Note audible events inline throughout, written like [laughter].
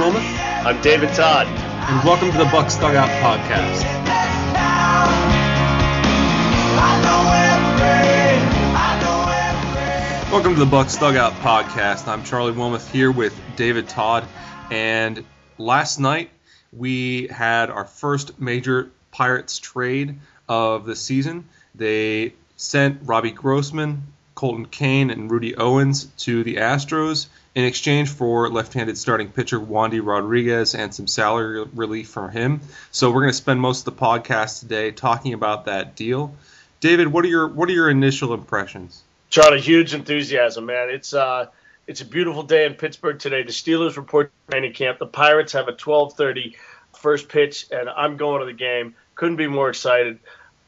I'm David Todd. and welcome to the Bucs Dugout Podcast. Welcome to the Bucs Dugout Podcast. I'm Charlie Wilmoth here with David Todd, and last night we had our first major Pirates trade of the season. They sent Robbie Grossman, Colton Cain, and Rudy Owens to the Astros in exchange for left-handed starting pitcher Wandy Rodriguez and some salary relief from him. So we're going to spend most of the podcast today talking about that deal. David, what are your what are your initial impressions? Charlie, huge enthusiasm, man. It's uh, it's a beautiful day in Pittsburgh today. The Steelers report training camp. The Pirates have a 12:30 first pitch, and I'm going to the game. Couldn't be more excited.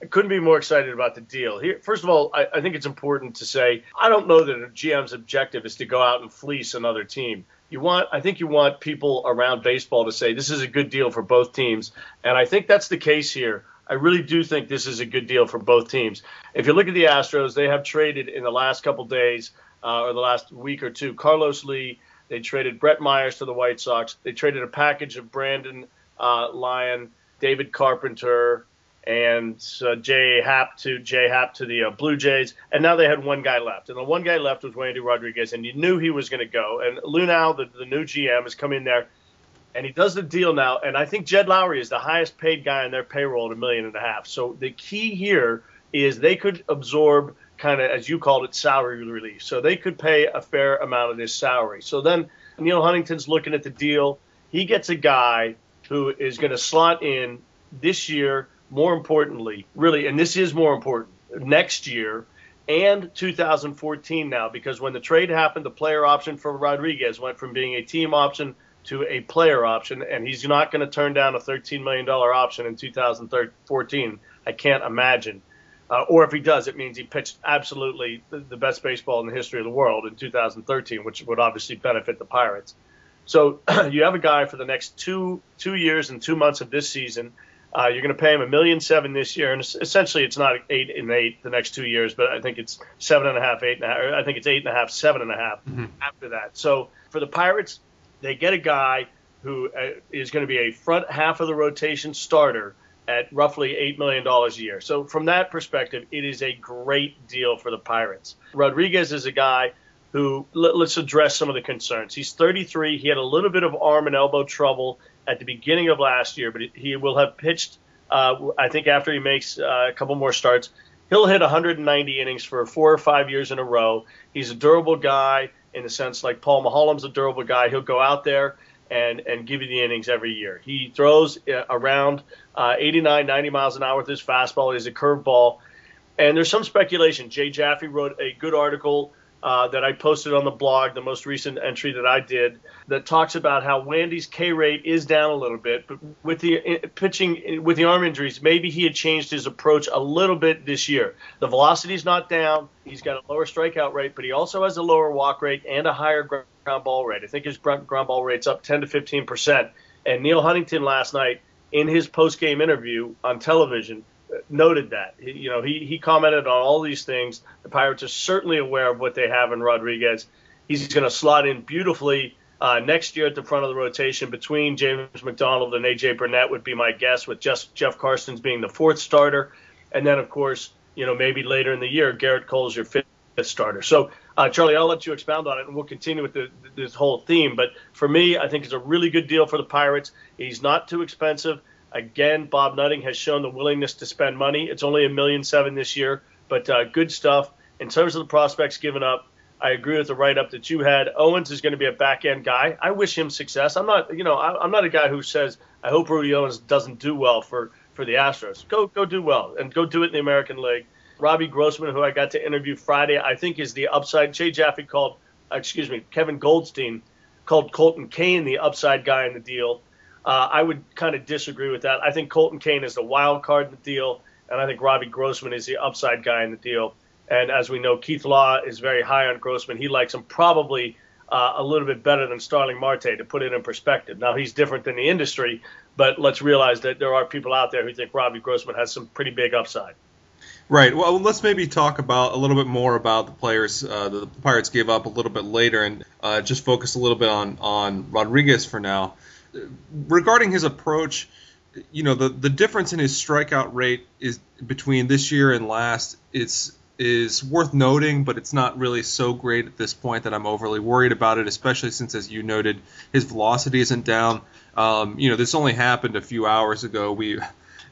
I couldn't be more excited about the deal. Here, first of all, I, I think it's important to say I don't know that a GM's objective is to go out and fleece another team. You want, I think you want people around baseball to say this is a good deal for both teams, and I think that's the case here. I really do think this is a good deal for both teams. If you look at the Astros, they have traded in the last couple days uh, or the last week or two Carlos Lee. They traded Brett Myers to the White Sox. They traded a package of Brandon uh, Lyon, David Carpenter, and uh, Jay Happ to Jay Happ to the uh, Blue Jays, and now they had one guy left, and the one guy left was Wandy Rodriguez, and you knew he was going to go. And Luhnow, the, the new GM, has come in there, and he does the deal now. And I think Jed Lowrie is the highest paid guy in their payroll at a million and a half. So the key here is they could absorb kind of as you called it salary relief, so they could pay a fair amount of this salary. So then Neal Huntington's looking at the deal. He gets a guy who is going to slot in this year more importantly, really, and this is more important, next year and 2014 now, because when the trade happened, the player option for Rodriguez went from being a team option to a player option, and he's not going to turn down a $13 million option in 2014. I can't imagine. Uh, or if he does, it means he pitched absolutely the, the best baseball in the history of the world in 2013, which would obviously benefit the Pirates. So [clears throat] you have a guy for the next two two years and two months of this season uh, you're going to pay him a million seven this year, and essentially it's not eight and eight the next two years, but I think it's seven and a half, eight and a half. I think it's eight and a half, seven and a half mm-hmm. after that. So for the Pirates, they get a guy who uh, is going to be a front half of the rotation starter at roughly eight million dollars a year. So from that perspective, it is a great deal for the Pirates. Rodriguez is a guy who let, us address some of the concerns. He's 33. He had a little bit of arm and elbow trouble at the beginning of last year, but he will have pitched. Uh, I think after he makes uh, a couple more starts, he'll hit 190 innings for four or five years in a row. He's a durable guy in the sense like Paul Maholm's a durable guy. He'll go out there and and give you the innings every year. He throws uh, around uh, 89, 90 miles an hour with his fastball. He's a curveball. And there's some speculation. Jay Jaffe wrote a good article uh, that I posted on the blog, the most recent entry that I did, that talks about how Wandy's K rate is down a little bit, but with the uh, pitching, with the arm injuries, maybe he had changed his approach a little bit this year. The velocity's not down. He's got a lower strikeout rate, but he also has a lower walk rate and a higher ground ball rate. I think his ground ball rate's up 10 to 15 percent. And Neal Huntington last night in his post game interview on television noted that. He, you know, he, he commented on all these things. The Pirates are certainly aware of what they have in Rodriguez. He's going to slot in beautifully uh, next year at the front of the rotation between James McDonald and AJ Burnett would be my guess, with just Jeff Karstens being the fourth starter, and then of course, you know, maybe later in the year, Gerrit Cole's your fifth starter. So, uh, Charlie, I'll let you expound on it, and we'll continue with the, this whole theme. But for me, I think it's a really good deal for the Pirates. He's not too expensive. Again, Bob Nutting has shown the willingness to spend money. It's only a million seven this year, but uh, good stuff. In terms of the prospects given up, I agree with the write up that you had. Owens is going to be a back end guy. I wish him success. I'm not, you know, I, am not a guy who says I hope Rudy Owens doesn't do well for for the Astros. Go go do well and go do it in the American League. Robbie Grossman, who I got to interview Friday, I think is the upside. Jay Jaffe called, excuse me, Kevin Goldstein called Colton Cain the upside guy in the deal. Uh, I would kind of disagree with that. I think Colton Cain is the wild card in the deal, and I think Robbie Grossman is the upside guy in the deal. And as we know, Keith Law is very high on Grossman. He likes him probably uh, a little bit better than Starling Marte to put it in perspective. Now he's different than the industry, but let's realize that there are people out there who think Robbie Grossman has some pretty big upside. Right. Well, let's maybe talk about a little bit more about the players uh, the Pirates gave up a little bit later, and uh, just focus a little bit on on Rodriguez for now. Regarding his approach, you know, the the difference in his strikeout rate is between this year and last. It's is worth noting, but it's not really so great at this point that I'm overly worried about it, especially since, as you noted, his velocity isn't down. Um, you know, this only happened a few hours ago. We,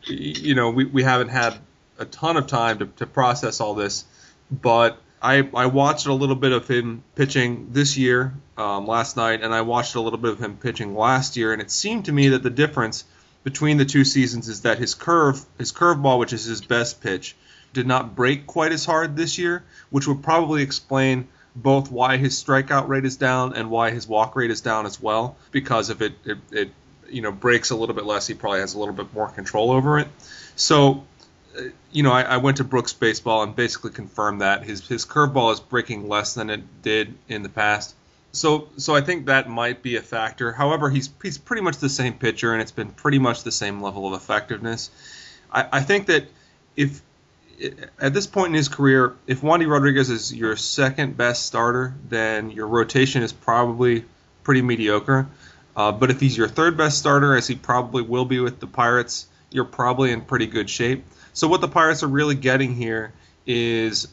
you know, we, we haven't had a ton of time to, to process all this, but I, I watched a little bit of him pitching this year um, last night, and I watched a little bit of him pitching last year, and it seemed to me that the difference between the two seasons is that his curve, his curveball, which is his best pitch, did not break quite as hard this year, which would probably explain both why his strikeout rate is down and why his walk rate is down as well. Because if it, it, it you know breaks a little bit less, he probably has a little bit more control over it. So you know, I, I, went to Brooks Baseball and basically confirmed that his his curveball is breaking less than it did in the past. So so I think that might be a factor. However, he's he's pretty much the same pitcher, and it's been pretty much the same level of effectiveness. I, I think that if at this point in his career, if Wandy Rodriguez is your second best starter, then your rotation is probably pretty mediocre. Uh, but if he's your third best starter, as he probably will be with the Pirates, you're probably in pretty good shape. So what the Pirates are really getting here is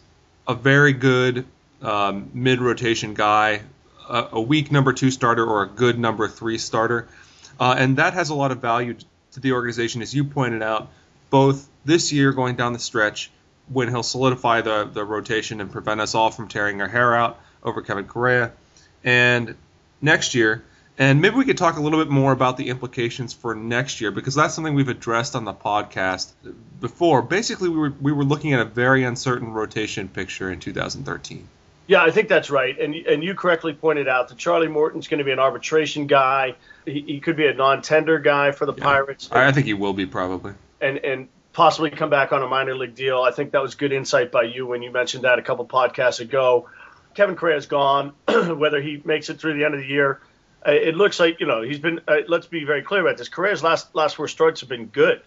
a very good um, mid rotation guy, a, a, weak number two starter or a good number three starter, uh, and that has a lot of value to the organization, as you pointed out, both this year going down the stretch when he'll solidify the the rotation and prevent us all from tearing our hair out over Kevin Correia, and next year and maybe we could talk a little bit more about the implications for next year because that's something we've addressed on the podcast before. Basically, we were we were looking at a very uncertain rotation picture in 2013. Yeah, I think that's right. And and you correctly pointed out that Charlie Morton's going to be an arbitration guy. He, he could be a non-tender guy for the yeah. Pirates. I think he will be probably. And and possibly come back on a minor league deal. I think that was good insight by you when you mentioned that a couple podcasts ago. Kevin Correia's gone. [clears throat] Whether he makes it through the end of the year it looks like you know he's been. Uh, let's be very clear about this. Correia's last last four starts have been good.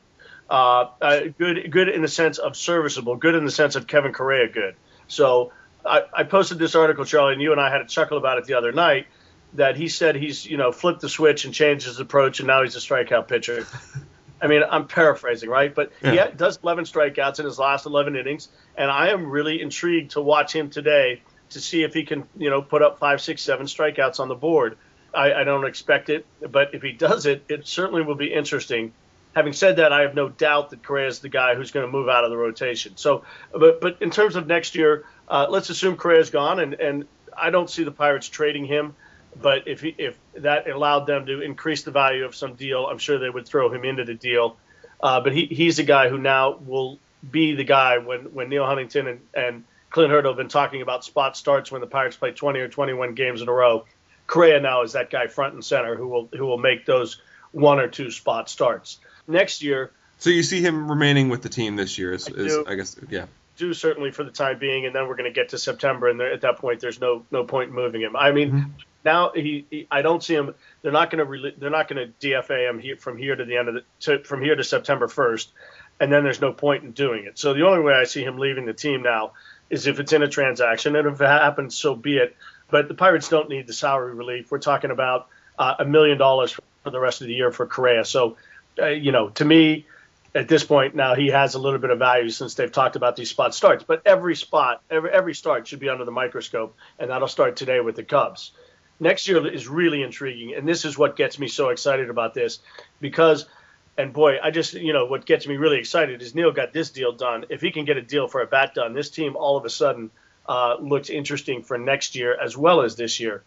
Uh, uh, good, good in the sense of serviceable. Good in the sense of Kevin Correia good. So I, I, posted this article, Charlie, and you and I had a chuckle about it the other night. That he said he's you know flipped the switch and changed his approach, and now he's a strikeout pitcher. [laughs] I mean, I'm paraphrasing, right? But yeah. he does 11 strikeouts in his last 11 innings, and I am really intrigued to watch him today to see if he can, you know, put up five, six, seven strikeouts on the board. I, I don't expect it, but if he does it, it certainly will be interesting. Having said that, I have no doubt that Correia is the guy who's going to move out of the rotation. So, but but in terms of next year, uh, let's assume Correia's gone, and and I don't see the Pirates trading him. But if he, if that allowed them to increase the value of some deal, I'm sure they would throw him into the deal. Uh, but he, he's a guy who now will be the guy when, when Neal Huntington and, and Clint Hurdle have been talking about spot starts when the Pirates play 20 or 21 games in a row. Correia now is that guy front and center who will who will make those one or two spot starts. Next year. So you see him remaining with the team this year, is, I, is, I guess, yeah. Do certainly for the time being, and then we're going to get to September, and there, at that point, there's no no point moving him. I mean, mm-hmm. now he, he, I don't see him. They're not going to they're not going to DFA him here, from here to the end of the to, from here to September 1st, and then there's no point in doing it. So the only way I see him leaving the team now is if it's in a transaction, and if it happens, so be it. But the Pirates don't need the salary relief. We're talking about uh, a million dollars for the rest of the year for Correia. So, uh, you know, to me, at this point now he has a little bit of value since they've talked about these spot starts. But every spot, every every start should be under the microscope, and that'll start today with the Cubs. Next year is really intriguing, and this is what gets me so excited about this, because, and boy, I just you know what gets me really excited is Neal got this deal done. If he can get a deal for a bat done, this team all of a sudden uh, looks interesting for next year as well as this year.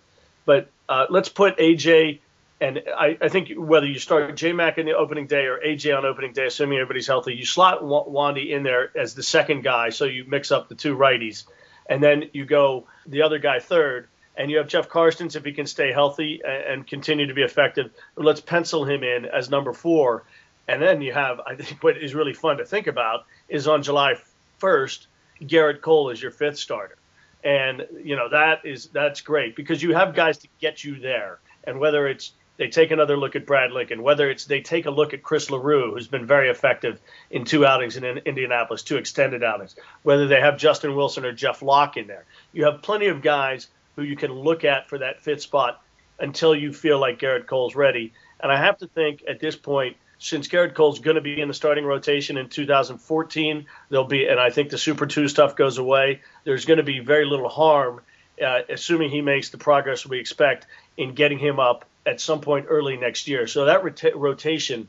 But uh, let's put AJ and I, I, think whether you start J Mac in the opening day or AJ on opening day, assuming everybody's healthy, you slot Wandy in there as the second guy, so you mix up the two righties, and then you go the other guy third, and you have Jeff Karstens if he can stay healthy and, and continue to be effective. Let's pencil him in as number four, and then you have I think what is really fun to think about is on July 1st Gerrit Cole as your fifth starter. And you know that is that's great because you have guys to get you there. And whether it's they take another look at Brad Lincoln, whether it's they take a look at Chris Leroux, who's been very effective in two outings in Indianapolis, two extended outings, whether they have Justin Wilson or Jeff Locke in there. You have plenty of guys who you can look at for that fifth spot until you feel like Gerrit Cole's ready. And I have to think at this point, since Gerrit Cole's going to be in the starting rotation in 2014, there'll be, and I think the Super 2 stuff goes away, there's going to be very little harm, uh, assuming he makes the progress we expect, in getting him up at some point early next year. So that rota- rotation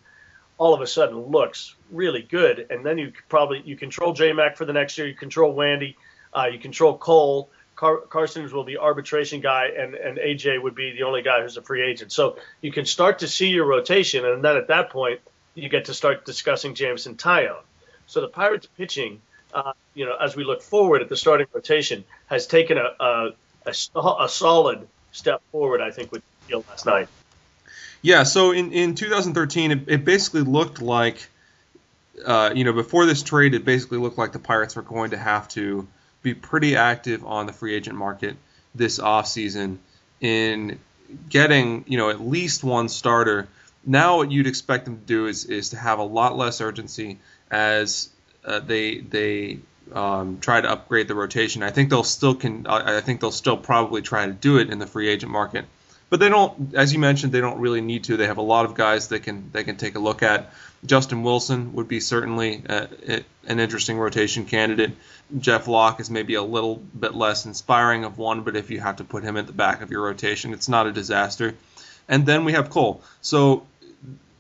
all of a sudden looks really good. And then you probably you control J Mac for the next year. You control Wandy. Uh, you control Cole. Car- will be arbitration guy, and, and AJ would be the only guy who's a free agent. So you can start to see your rotation, and then at that point you get to start discussing Jameson Taillon. So the Pirates pitching, uh, you know, as we look forward at the starting rotation, has taken a, a, a, a solid step forward, I think, with Field last night. Yeah, so in, in 2013, it, it basically looked like, uh, you know, before this trade, it basically looked like the Pirates were going to have to be pretty active on the free agent market this offseason in getting, you know, at least one starter. Now, what you'd expect them to do is, is to have a lot less urgency as uh, they they um, try to upgrade the rotation. I think they'll still can. I think they'll still probably try to do it in the free agent market but they don't, as you mentioned, they don't really need to. They have a lot of guys they can they can take a look at. Justin Wilson would be certainly uh, an interesting rotation candidate. Jeff Locke is maybe a little bit less inspiring of one, but if you have to put him at the back of your rotation, it's not a disaster. And then we have Cole. So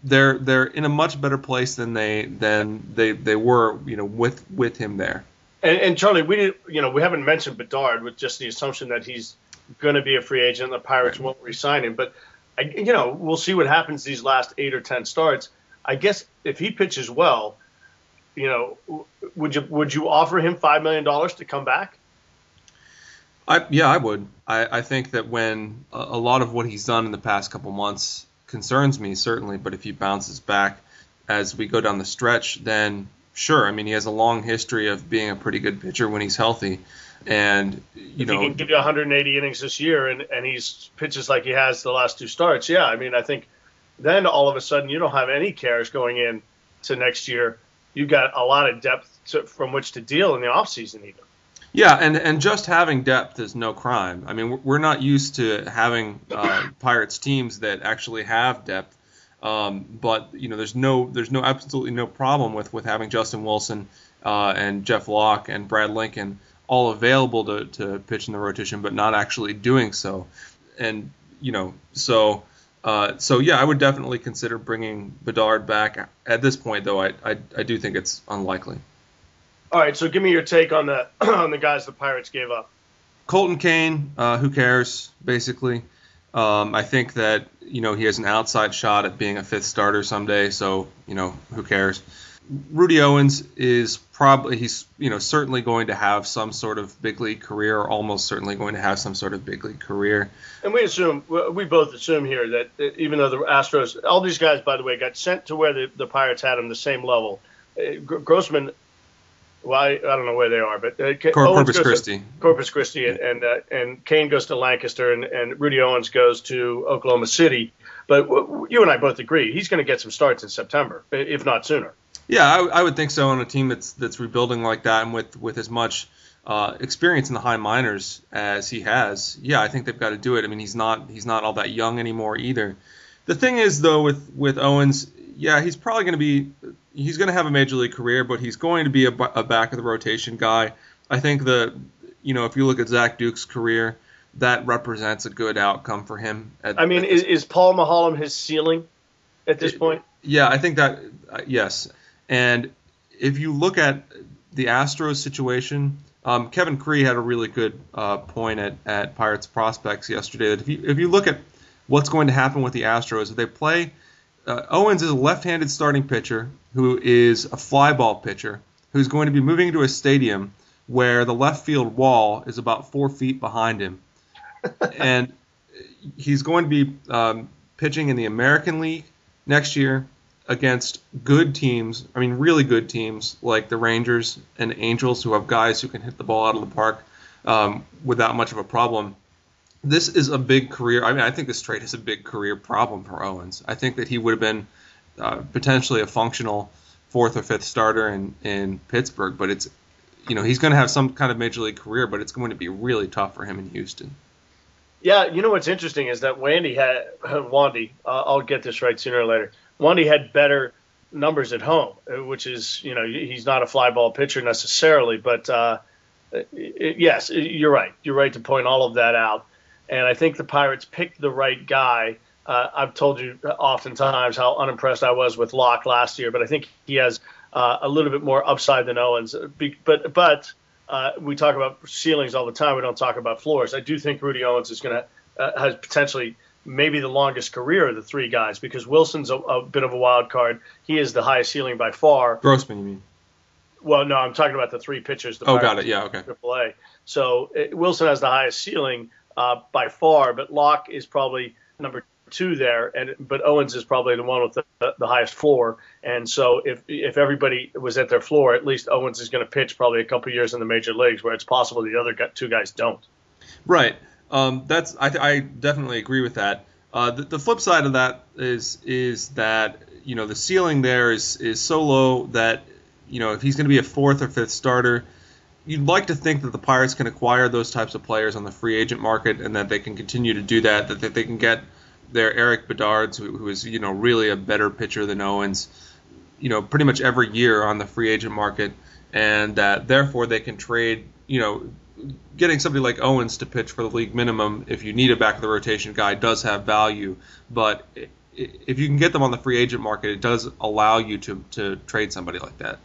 they're they're in a much better place than they than they they were, you know, with with him there. And, and Charlie, we did, you know we haven't mentioned Bedard with just the assumption that he's going to be a free agent. The Pirates right. won't re-sign him, but I, you know we'll see what happens these last eight or ten starts. I guess if he pitches well, you know, would you would you offer him five million dollars to come back? I yeah, I would. I, I think that when a, a lot of what he's done in the past couple months concerns me certainly, but if he bounces back as we go down the stretch, then sure. I mean, he has a long history of being a pretty good pitcher when he's healthy. And you if know, he can give you 180 innings this year, and and he's pitches like he has the last two starts. Yeah, I mean, I think then all of a sudden you don't have any cares going in to next year. You've got a lot of depth to, from which to deal in the offseason even. Yeah, and and just having depth is no crime. I mean, we're not used to having uh, Pirates teams that actually have depth. Um, but you know, there's no there's no absolutely no problem with with having Justin Wilson uh, and Jeff Locke and Brad Lincoln all available to, to pitch in the rotation, but not actually doing so. And you know, so uh, so yeah, I would definitely consider bringing Bedard back. At this point, though, I, I I do think it's unlikely. All right, so give me your take on the [clears throat] on the guys the Pirates gave up. Colton Cain, uh, who cares? Basically, um, I think that you know he has an outside shot at being a fifth starter someday. So you know who cares? Rudy Owens is probably he's you know certainly going to have some sort of big league career, or almost certainly going to have some sort of big league career. And we assume we both assume here that even though the Astros, all these guys, by the way, got sent to where the, the Pirates had them the same level. Uh, Grossman, well, I, I, don't know where they are, but uh, Corpus Christi, to, Corpus Christi, and and, uh, and Cain goes to Lancaster, and, and Rudy Owens goes to Oklahoma City. But you and I both agree he's going to get some starts in September, if not sooner. Yeah, I, I, would think so on a team that's that's rebuilding like that and with with as much uh, experience in the high minors as he has. Yeah, I think they've got to do it. I mean, he's not he's not all that young anymore either. The thing is though with with Owens, yeah, he's probably going to be he's going to have a major league career, but he's going to be a, a back of the rotation guy. I think the you know if you look at Zach Duke's career, that represents a good outcome for him. At, I mean, is, is Paul Maholm his ceiling at this it, point? Yeah, I think that uh, yes. And if you look at the Astros situation, um, Kevin Creagh had a really good uh, point at, at Pirates Prospects yesterday. That if you if you look at what's going to happen with the Astros, if they play, uh, Owens is a left-handed starting pitcher who is a fly ball pitcher who's going to be moving to a stadium where the left field wall is about four feet behind him, [laughs] and he's going to be um, pitching in the American League next year against good teams, I mean, really good teams like the Rangers and Angels, who have guys who can hit the ball out of the park um, without much of a problem. this is a big career. I mean, I think this trade is a big career problem for Owens. I think that he would have been uh, potentially a functional fourth or fifth starter in in Pittsburgh, but it's you know he's going to have some kind of major league career, but it's going to be really tough for him in Houston. Yeah, you know what's interesting is that Wandy had [laughs] Wandy. Uh, I'll get this right sooner or later. Wandy had better numbers at home, uh, which is you know he's not a fly ball pitcher necessarily, but uh, it, yes, you're right. You're right to point all of that out, and I think the Pirates picked the right guy. Uh, I've told you oftentimes how unimpressed I was with Locke last year, but I think he has uh, a little bit more upside than Owens. But but uh, we talk about ceilings all the time. We don't talk about floors. I do think Rudy Owens is going to uh, has potentially maybe the longest career of the three guys because Wilson's a, a, bit of a wild card. He is the highest ceiling by far. Grossman, you mean? Well, no, I'm talking about the three pitchers. The oh, got it. Yeah, okay. AAA. So it, Wilson has the highest ceiling uh, by far, but Locke is probably number two there, and but Owens is probably the one with the, the highest floor. And so if if everybody was at their floor, at least Owens is going to pitch probably a couple years in the major leagues, where it's possible the other two guys don't. Right. Um, that's I, I definitely agree with that. Uh, the, the flip side of that is is that you know the ceiling there is is so low that you know if he's going to be a fourth or fifth starter you'd like to think that the Pirates can acquire those types of players on the free agent market and that they can continue to do that, that they can get their Erik Bedard's, who, who is you know really a better pitcher than Owens, you know pretty much every year on the free agent market, and that therefore they can trade you know getting somebody like Owens to pitch for the league minimum if you need a back of the rotation guy does have value, but if you can get them on the free agent market, it does allow you to to trade somebody like that.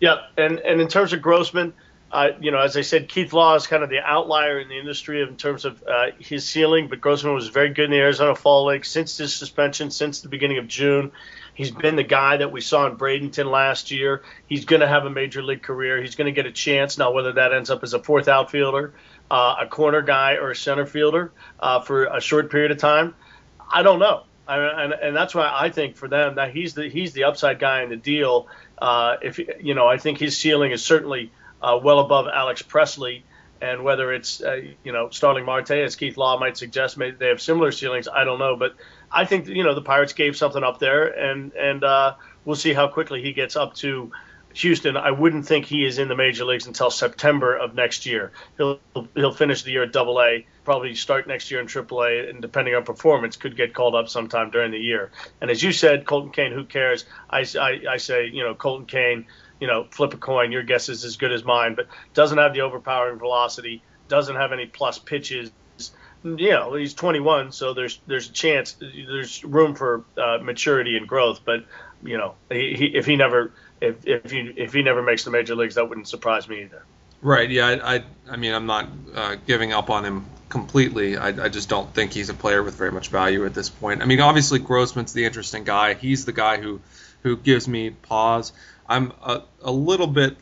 Yeah, and and in terms of Grossman uh, you know, as I said, Keith Law is kind of the outlier in the industry in terms of uh, his ceiling, but Grossman was very good in the Arizona Fall League since his suspension, since the beginning of June. He's been the guy that we saw in Bradenton last year. He's going to have a major league career. He's going to get a chance. Now, whether that ends up as a fourth outfielder, uh, a corner guy, or a center fielder uh, for a short period of time, I don't know. I, and, and that's why I think for them that he's the he's the upside guy in the deal. Uh, if you know, I think his ceiling is certainly – uh, well above Alex Presley. And whether it's uh, you know Starling Marte, as Keith Law might suggest, maybe they have similar ceilings. I don't know, but I think you know the Pirates gave something up there, and and uh, we'll see how quickly he gets up to Houston. I wouldn't think he is in the major leagues until September of next year. He'll he'll finish the year at Double A, probably start next year in Triple A, and depending on performance, could get called up sometime during the year. And as you said, Colton Cain, who cares? I, I, I say you know Colton Cain you know, flip a coin. Your guess is as good as mine, but doesn't have the overpowering velocity, doesn't have any plus pitches. You know, he's 21, so there's there's a chance, there's room for uh, maturity and growth. But you know, he, he, if he never if if he if he never makes the major leagues, that wouldn't surprise me either. Right. Yeah. I I, I mean, I'm not uh, giving up on him completely. I, I just don't think he's a player with very much value at this point. I mean, obviously Grossman's the interesting guy. He's the guy who who gives me pause. I'm a, a little bit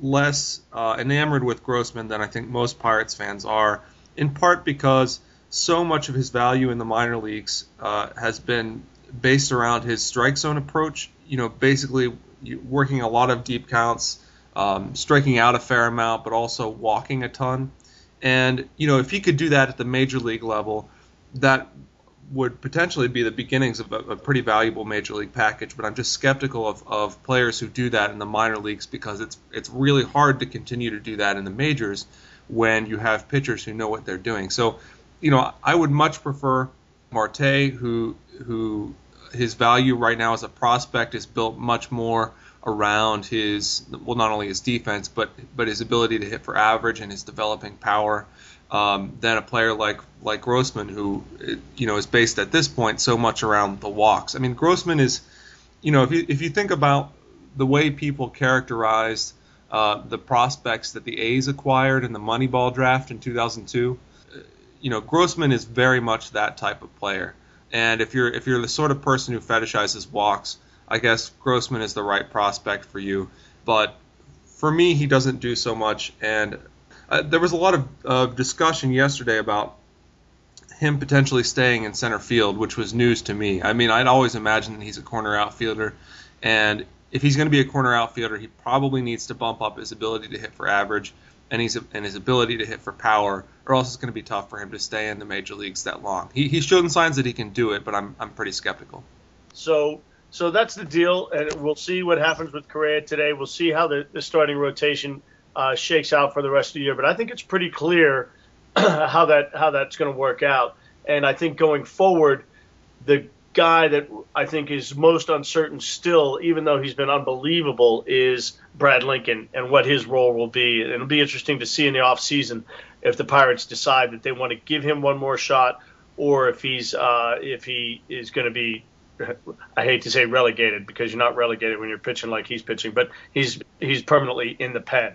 less uh, enamored with Grossman than I think most Pirates fans are, in part because so much of his value in the minor leagues uh, has been based around his strike zone approach. You know, basically working a lot of deep counts, um, striking out a fair amount, but also walking a ton. And you know, if he could do that at the major league level, that would potentially be the beginnings of a, a, pretty valuable major league package. But I'm just skeptical of, of players who do that in the minor leagues because it's it's really hard to continue to do that in the majors when you have pitchers who know what they're doing. So, you know, I would much prefer Marte, who who his value right now as a prospect is built much more around his well not only his defense but but his ability to hit for average and his developing power um, than a player like like Grossman, who you know is based at this point so much around the walks. I mean, Grossman is, you know, if you if you think about the way people characterized uh, the prospects that the A's acquired in the Moneyball draft in 2002, you know, Grossman is very much that type of player. And if you're if you're the sort of person who fetishizes walks, I guess Grossman is the right prospect for you. But for me, he doesn't do so much, and uh, there was a lot of uh, discussion yesterday about him potentially staying in center field, which was news to me. I mean, I'd always imagined that he's a corner outfielder, and if he's going to be a corner outfielder, he probably needs to bump up his ability to hit for average. and he's and his ability to hit for power, or else it's going to be tough for him to stay in the major leagues that long. He, he's shown signs that he can do it, but I'm I'm pretty skeptical. So so that's the deal, and we'll see what happens with Correia today. We'll see how the, the starting rotation uh, shakes out for the rest of the year. But I think it's pretty clear [clears throat] how that how that's going to work out. And I think going forward, the guy that I think is most uncertain still, even though he's been unbelievable, is Brad Lincoln and what his role will be. It'll be interesting to see in the offseason if the Pirates decide that they want to give him one more shot or if he's uh, if he is going to be [laughs] I hate to say relegated because you're not relegated when you're pitching like he's pitching, but he's he's permanently in the pen.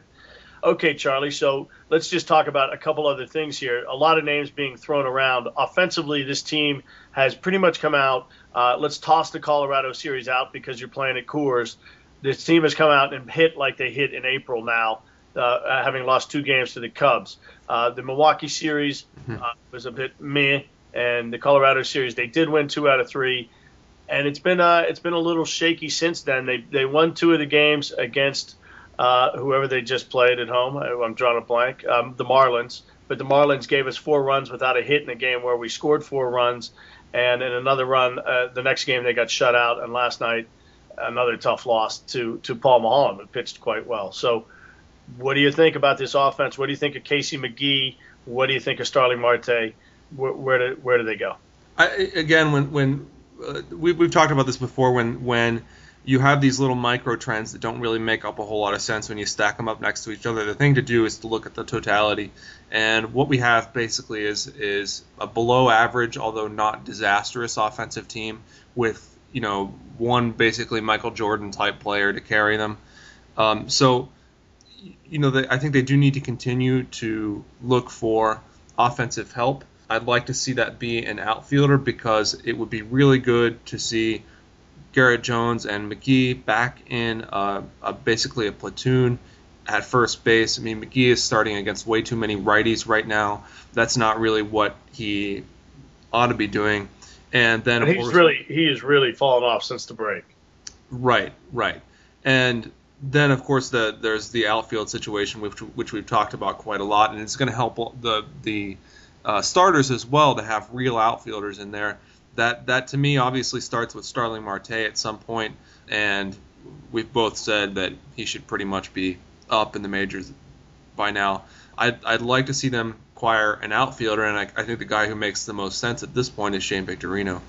Okay, Charlie. So let's just talk about a couple other things here. A lot of names being thrown around. Offensively, this team has pretty much come out. Uh, let's toss the Colorado series out because you're playing at Coors. This team has come out and hit like they hit in April now, uh, having lost two games to the Cubs. Uh, the Milwaukee series mm-hmm. uh, was a bit meh, and the Colorado series they did win two out of three and it's been uh, it's been a little shaky since then. They they won two of the games against uh, whoever they just played at home. I'm drawing a blank. Um, the Marlins, but the Marlins gave us four runs without a hit in a game where we scored four runs, and in another run, uh, the next game they got shut out, and last night another tough loss to to Paul Maholm, who pitched quite well. So, what do you think about this offense? What do you think of Casey McGehee? What do you think of Starling Marte? Where, where do where do they go? I, again, when when uh, we, we've talked about this before when when you have these little micro trends that don't really make up a whole lot of sense when you stack them up next to each other. The thing to do is to look at the totality, and what we have basically is is a below average, although not disastrous, offensive team with you know one basically Michael Jordan type player to carry them. Um, so you know I think they do need to continue to look for offensive help I'd like to see that be an outfielder because it would be really good to see Garrett Jones and McGehee back in uh, a, basically a platoon at first base. I mean, McGehee is starting against way too many righties right now. That's not really what he ought to be doing. And then and he's course, really he has really fallen off since the break. Right, right. And then of course the there's the outfield situation which which we've talked about quite a lot, and it's going to help the the uh, starters as well to have real outfielders in there. That that to me obviously starts with Starling Marte at some point, and we've both said that he should pretty much be up in the majors by now. I'd, I'd like to see them acquire an outfielder, and I, I think the guy who makes the most sense at this point is Shane Victorino.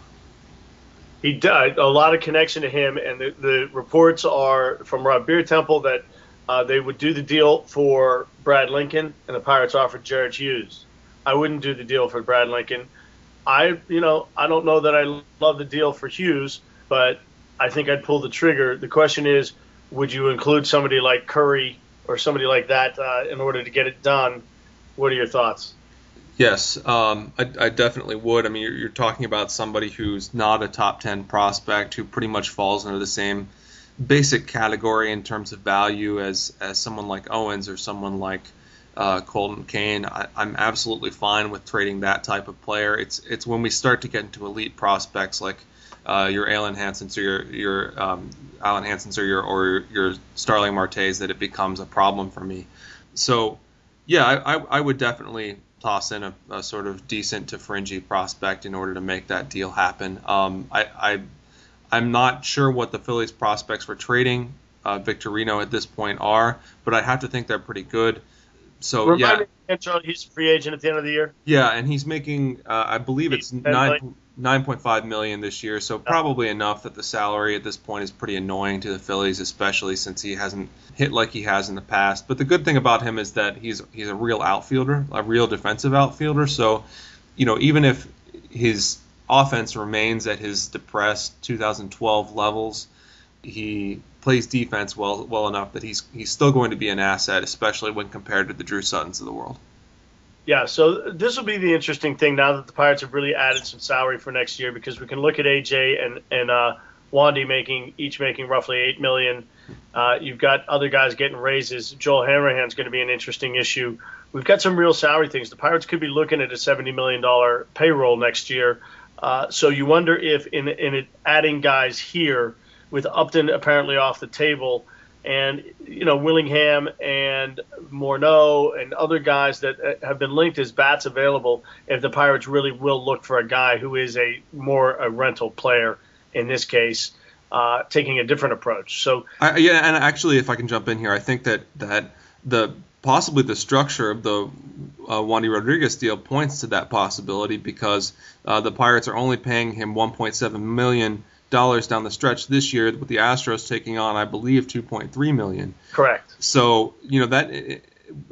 He does a lot of connection to him, and the, the reports are from Rob Biertempfel that uh, they would do the deal for Brad Lincoln, and the Pirates offered Jared Hughes. I wouldn't do the deal for Brad Lincoln. I, you know, I don't know that I love the deal for Hughes, but I think I'd pull the trigger. The question is, would you include somebody like Curry or somebody like that uh, in order to get it done? What are your thoughts? Yes, um, I, I, definitely would. I mean, you're, you're, talking about somebody who's not a top 10 prospect who pretty much falls under the same basic category in terms of value as, as someone like Owens or someone like uh, Colton Cain. I, am absolutely fine with trading that type of player. It's it's when we start to get into elite prospects like uh, your Alen Hansons or your your um, Alen Hansons or your or your Starling Martes that it becomes a problem for me. So yeah, I, I, I would definitely toss in a, a, sort of decent to fringy prospect in order to make that deal happen. Um, I, I I'm not sure what the Phillies prospects for trading uh, Victorino at this point are, but I have to think they're pretty good. So Remind yeah, me, he's a free agent at the end of the year. Yeah, and he's making, uh, I believe it's nine nine point five million this year. So probably enough that the salary at this point is pretty annoying to the Phillies, especially since he hasn't hit like he has in the past. But the good thing about him is that he's he's a real outfielder, a real defensive outfielder. So, you know, even if his offense remains at his depressed 2012 levels, he plays defense well well enough that he's he's still going to be an asset, especially when compared to the Drew Suttons of the world. Yeah, so this will be the interesting thing now that the Pirates have really added some salary for next year because we can look at AJ and and uh, Wandy making each making roughly eight million. Uh, you've got other guys getting raises. Joel Hanrahan's going to be an interesting issue. We've got some real salary things. The Pirates could be looking at a seventy million dollar payroll next year. Uh, so you wonder if in in adding guys here with Upton apparently off the table, and you know Willingham and Morneau and other guys that uh, have been linked as bats available. If the Pirates really will look for a guy who is a more a rental player in this case, uh, taking a different approach. So I, yeah, and actually, if I can jump in here, I think that that the possibly the structure of the uh, Wandy Rodriguez deal points to that possibility because uh, the Pirates are only paying him 1.7 million dollars down the stretch this year, with the Astros taking on, I believe, 2.3 million. Correct. So you know that,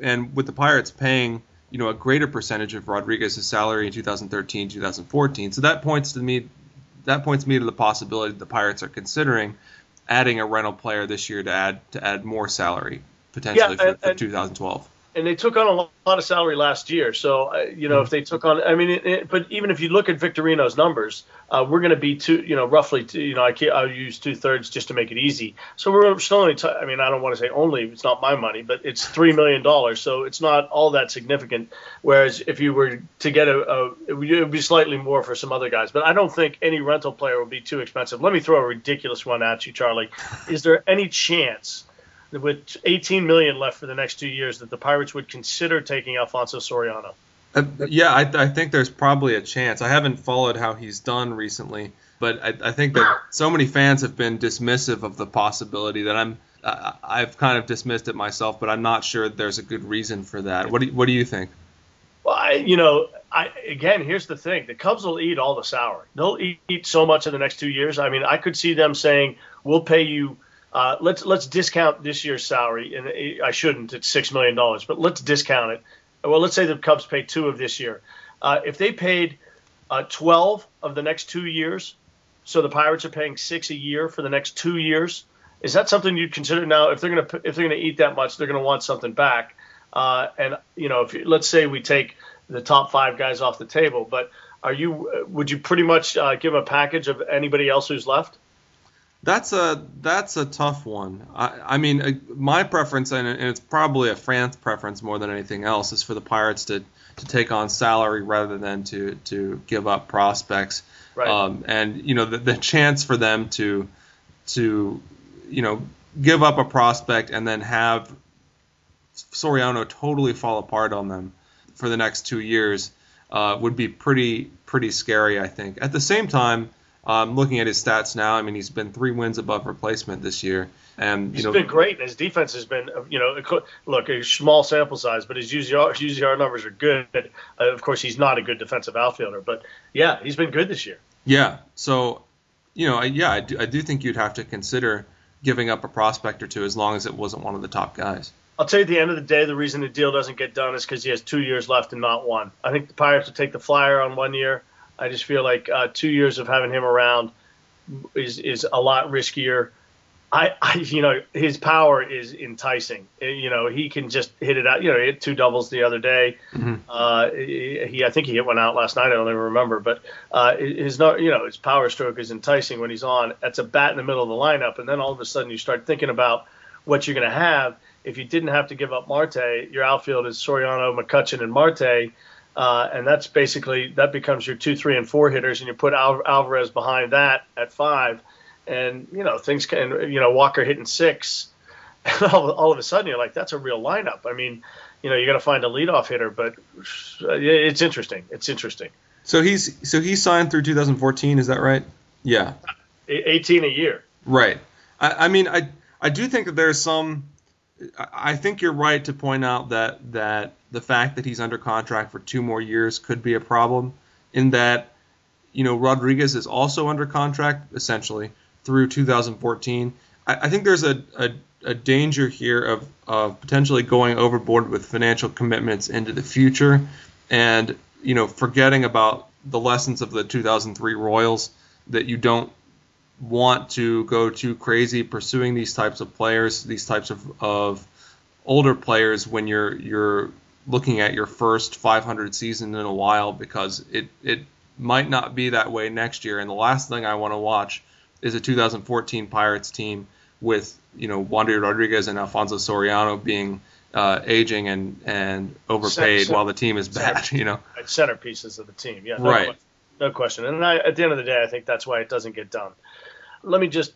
and with the Pirates paying you know a greater percentage of Rodriguez's salary in 2013, 2014, so that points to me that points me to the possibility that the Pirates are considering adding a rental player this year to add to add more salary potentially yeah, and, for, for 2012 and they took on a lot of salary last year. So uh, you know, if they took on, I mean, it, it, but even if you look at Victorino's numbers, uh, we're going to be two, you know, roughly, two, you know, I can't, I'll use two thirds just to make it easy. So we're still only, t- I mean, I don't want to say only, it's not my money, but it's three million dollars, so it's not all that significant. Whereas if you were to get a, a it would be slightly more for some other guys. But I don't think any rental player would be too expensive. Let me throw a ridiculous one at you, Charlie. Is there any chance? With 18 million left for the next two years, that the Pirates would consider taking Alfonso Soriano. Uh, yeah, I, I, think there's probably a chance. I haven't followed how he's done recently, but I, I think that so many fans have been dismissive of the possibility that I'm. Uh, I've kind of dismissed it myself, but I'm not sure there's a good reason for that. What do you, What do you think? Well, I, you know, I again, here's the thing: the Cubs will eat all the salary. They'll eat, eat so much in the next two years. I mean, I could see them saying, "We'll pay you." Uh, let's let's discount this year's salary, and I shouldn't. It's six million dollars, but let's discount it. Well, let's say the Cubs pay two of this year. Uh, if they paid uh, twelve of the next two years, so the Pirates are paying six a year for the next two years. Is that something you'd consider now? If they're gonna if they're gonna eat that much, they're gonna want something back. Uh, and you know, if let's say we take the top five guys off the table, but are you would you pretty much uh, give a package of anybody else who's left? That's a that's a tough one. I, I mean, uh, my preference, and it's probably a France preference more than anything else, is for the Pirates to, to take on salary rather than to to give up prospects. Right. Um, and you know, the, the chance for them to to you know give up a prospect and then have Soriano totally fall apart on them for the next two years uh, would be pretty pretty scary. I think. At the same time um, looking at his stats now, I mean, he's been three wins above replacement this year, and you he's know, been great. His defense has been, you know, look, a small sample size, but his UZR, UZR numbers are good. Uh, of course, he's not a good defensive outfielder, but yeah, he's been good this year. Yeah, so you know, yeah, I do, I do think you'd have to consider giving up a prospect or two as long as it wasn't one of the top guys. I'll tell you at the end of the day, the reason the deal doesn't get done is because he has two years left and not one. I think the Pirates would take the flyer on one year. I just feel like uh, two years of having him around is is a lot riskier. I, I, you know, his power is enticing. Uh, you know, he can just hit it out. You know, he hit two doubles the other day. Mm-hmm. Uh, he, I think he hit one out last night. I don't even remember, but uh, his, you know, his power stroke is enticing when he's on. That's a bat in the middle of the lineup, and then all of a sudden you start thinking about what you're going to have. If you didn't have to give up Marte, your outfield is Soriano, McCutchen, and Marte. Uh, and that's basically that becomes your two, three, and four hitters, and you put Al- Alvarez behind that at five, and you know things can, you know, Walker hitting six, [laughs] and all, all of a sudden you're like, that's a real lineup. I mean, you know, you got to find a leadoff hitter, but uh, it's interesting. It's interesting. So he's so he signed through 2014, is that right? Yeah. 18 a year. Right. I, I mean, I I do think that there's some. I think you're right to point out that that the fact that he's under contract for two more years could be a problem. In that, you know, Rodriguez is also under contract essentially through 2014. I, I think there's a, a, a danger here of, of potentially going overboard with financial commitments into the future, and you know, forgetting about the lessons of the 2003 Royals that you don't want to go too crazy pursuing these types of players, these types of, of older players when you're you're looking at your first 500 season in a while because it it might not be that way next year. And the last thing I want to watch is a 2014 Pirates team with you know Wandy Rodriguez and Alfonso Soriano being uh, aging and and overpaid center, while the team is bad. Center, [laughs] you know, centerpieces of the team. Yeah, no right. Question, no question. And I, at the end of the day, I think that's why it doesn't get done. Let me just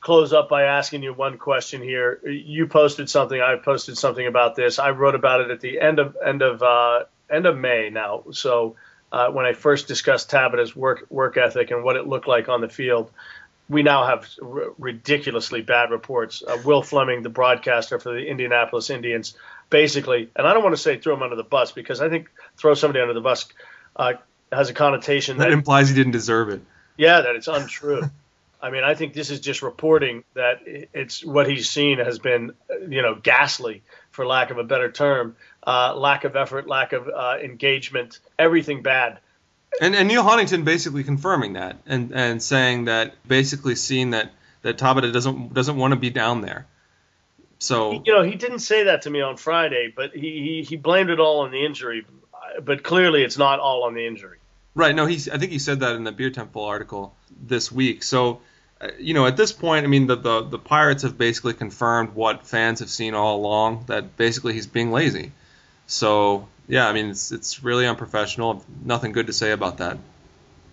close up by asking you one question here. You posted something. I posted something about this. I wrote about it at the end of end of uh, end of May now. So uh, when I first discussed Tabata's work work ethic and what it looked like on the field, we now have r- ridiculously bad reports. Uh, Will Fleming, the broadcaster for the Indianapolis Indians, basically, and I don't want to say throw him under the bus because I think throw somebody under the bus uh, has a connotation that, that implies he didn't deserve it. Yeah, that it's untrue. [laughs] I mean, I think this is just reporting that it's what he's seen has been, you know, ghastly, for lack of a better term, uh, lack of effort, lack of uh, engagement, everything bad. And, and Neal Huntington basically confirming that and, and saying that basically seeing that that Tabata doesn't doesn't want to be down there. So you know he didn't say that to me on Friday, but he, he, he blamed it all on the injury. But clearly, it's not all on the injury. Right. No, he's. I think he said that in the Biertempfel article this week. So, you know, at this point, I mean, the, the the Pirates have basically confirmed what fans have seen all along that basically he's being lazy. So, yeah, I mean, it's it's really unprofessional. Nothing good to say about that.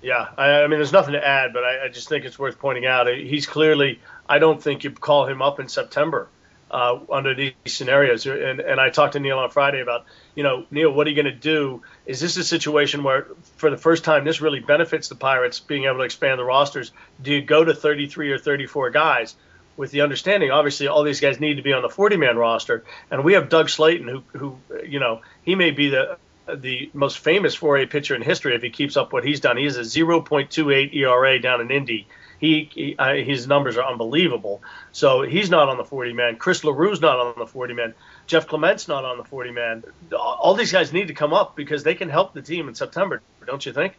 Yeah, I, I mean, there's nothing to add, but I, I just think it's worth pointing out. He's clearly. I don't think you call him up in September uh, under these scenarios. And, and I talked to Neal on Friday about, you know, Neal, what are you going to do? Is this a situation where, for the first time, this really benefits the Pirates being able to expand the rosters? Do you go to 33 or 34 guys? With the understanding, obviously, all these guys need to be on the 40-man roster, and we have Doug Slaten, who, who, you know, he may be the the most famous 4A pitcher in history if he keeps up what he's done. He has a 0.28 ERA down in Indy he, he uh, his numbers are unbelievable. So he's not on the 40 man. Chris Leroux's not on the 40 man. Jeff Clement's not on the 40 man. All these guys need to come up because they can help the team in September, don't you think?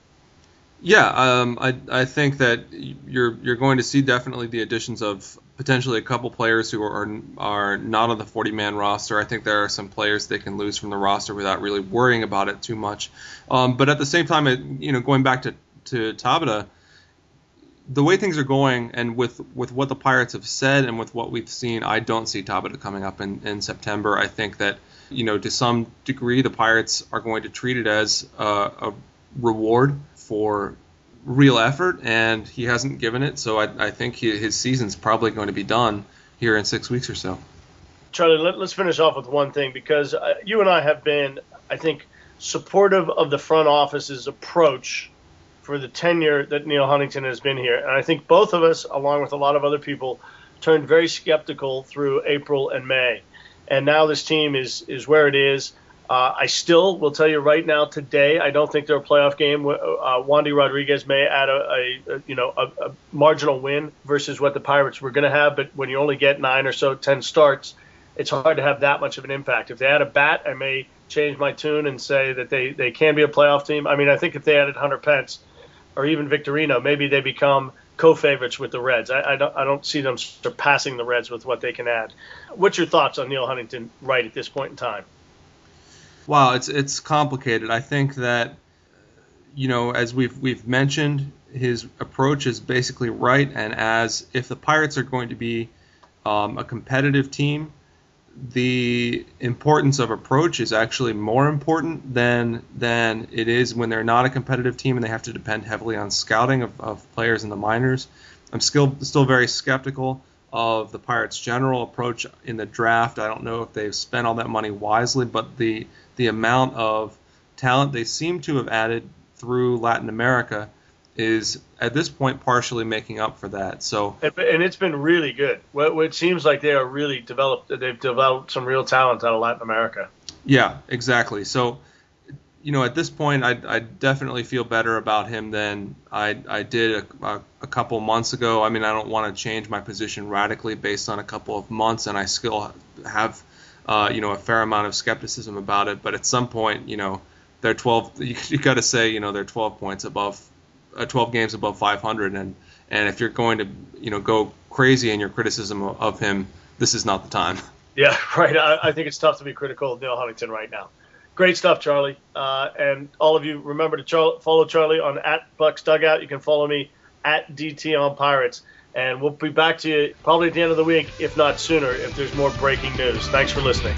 Yeah, um, I I think that you're you're going to see definitely the additions of potentially a couple players who are are not on the 40 man roster. I think there are some players they can lose from the roster without really worrying about it too much. Um, but at the same time, it, you know, going back to to Tabata, the way things are going, and with with what the Pirates have said, and with what we've seen, I don't see Tabata coming up in, in September. I think that you know to some degree the Pirates are going to treat it as a, a reward for real effort, and he hasn't given it. So I, I think he, his season's probably going to be done here in six weeks or so. Charlie, let, us finish off with one thing because uh, you and I have been, I think, supportive of the front office's approach for the tenure that Neal Huntington has been here. And I think both of us, along with a lot of other people, turned very skeptical through April and May. And now this team is is where it is. Uh, I still will tell you right now today, I don't think they're a playoff game. Uh, Wandy Rodriguez may add a, a, a you know a, a, marginal win versus what the Pirates were going to have, but when you only get nine or so, ten starts, it's hard to have that much of an impact. If they add a bat, I may change my tune and say that they, they can be a playoff team. I mean, I think if they added Hunter Pence, or even Victorino, maybe they become co-favorites with the Reds. I, I, don't I don't see them surpassing the Reds with what they can add. What's your thoughts on Neal Huntington right at this point in time? Wow, it's it's complicated. I think that you know, as we've we've mentioned, his approach is basically right, and as if the Pirates are going to be um, a competitive team, the importance of approach is actually more important than than it is when they're not a competitive team and they have to depend heavily on scouting of, of players in the minors. I'm still still very skeptical of the Pirates' general approach in the draft. I don't know if they've spent all that money wisely, but the the amount of talent they seem to have added through Latin America is at this point partially making up for that. So and it's been really good. Well, it seems like they are really developed. They've developed some real talent out of Latin America. Yeah, exactly. So you know, at this point, I, I definitely feel better about him than I, I did a, a, a couple months ago. I mean, I don't want to change my position radically based on a couple of months, and I still have, uh, you know, a fair amount of skepticism about it. But at some point, you know, they're 12. [laughs] You, you got to say, you know, they're 12 points above uh, 12 games above 500, and and if you're going to you know go crazy in your criticism of, him, this is not the time. [laughs] Yeah, [laughs] right. I, I, think it's tough to be critical of Neal Huntington right now. Great stuff, Charlie. Uh, and all of you, remember to char- follow Charlie on at Bucs Dugout. You can follow me at DT on Pirates. And we'll be back to you probably at the end of the week, if not sooner, if there's more breaking news. Thanks for listening.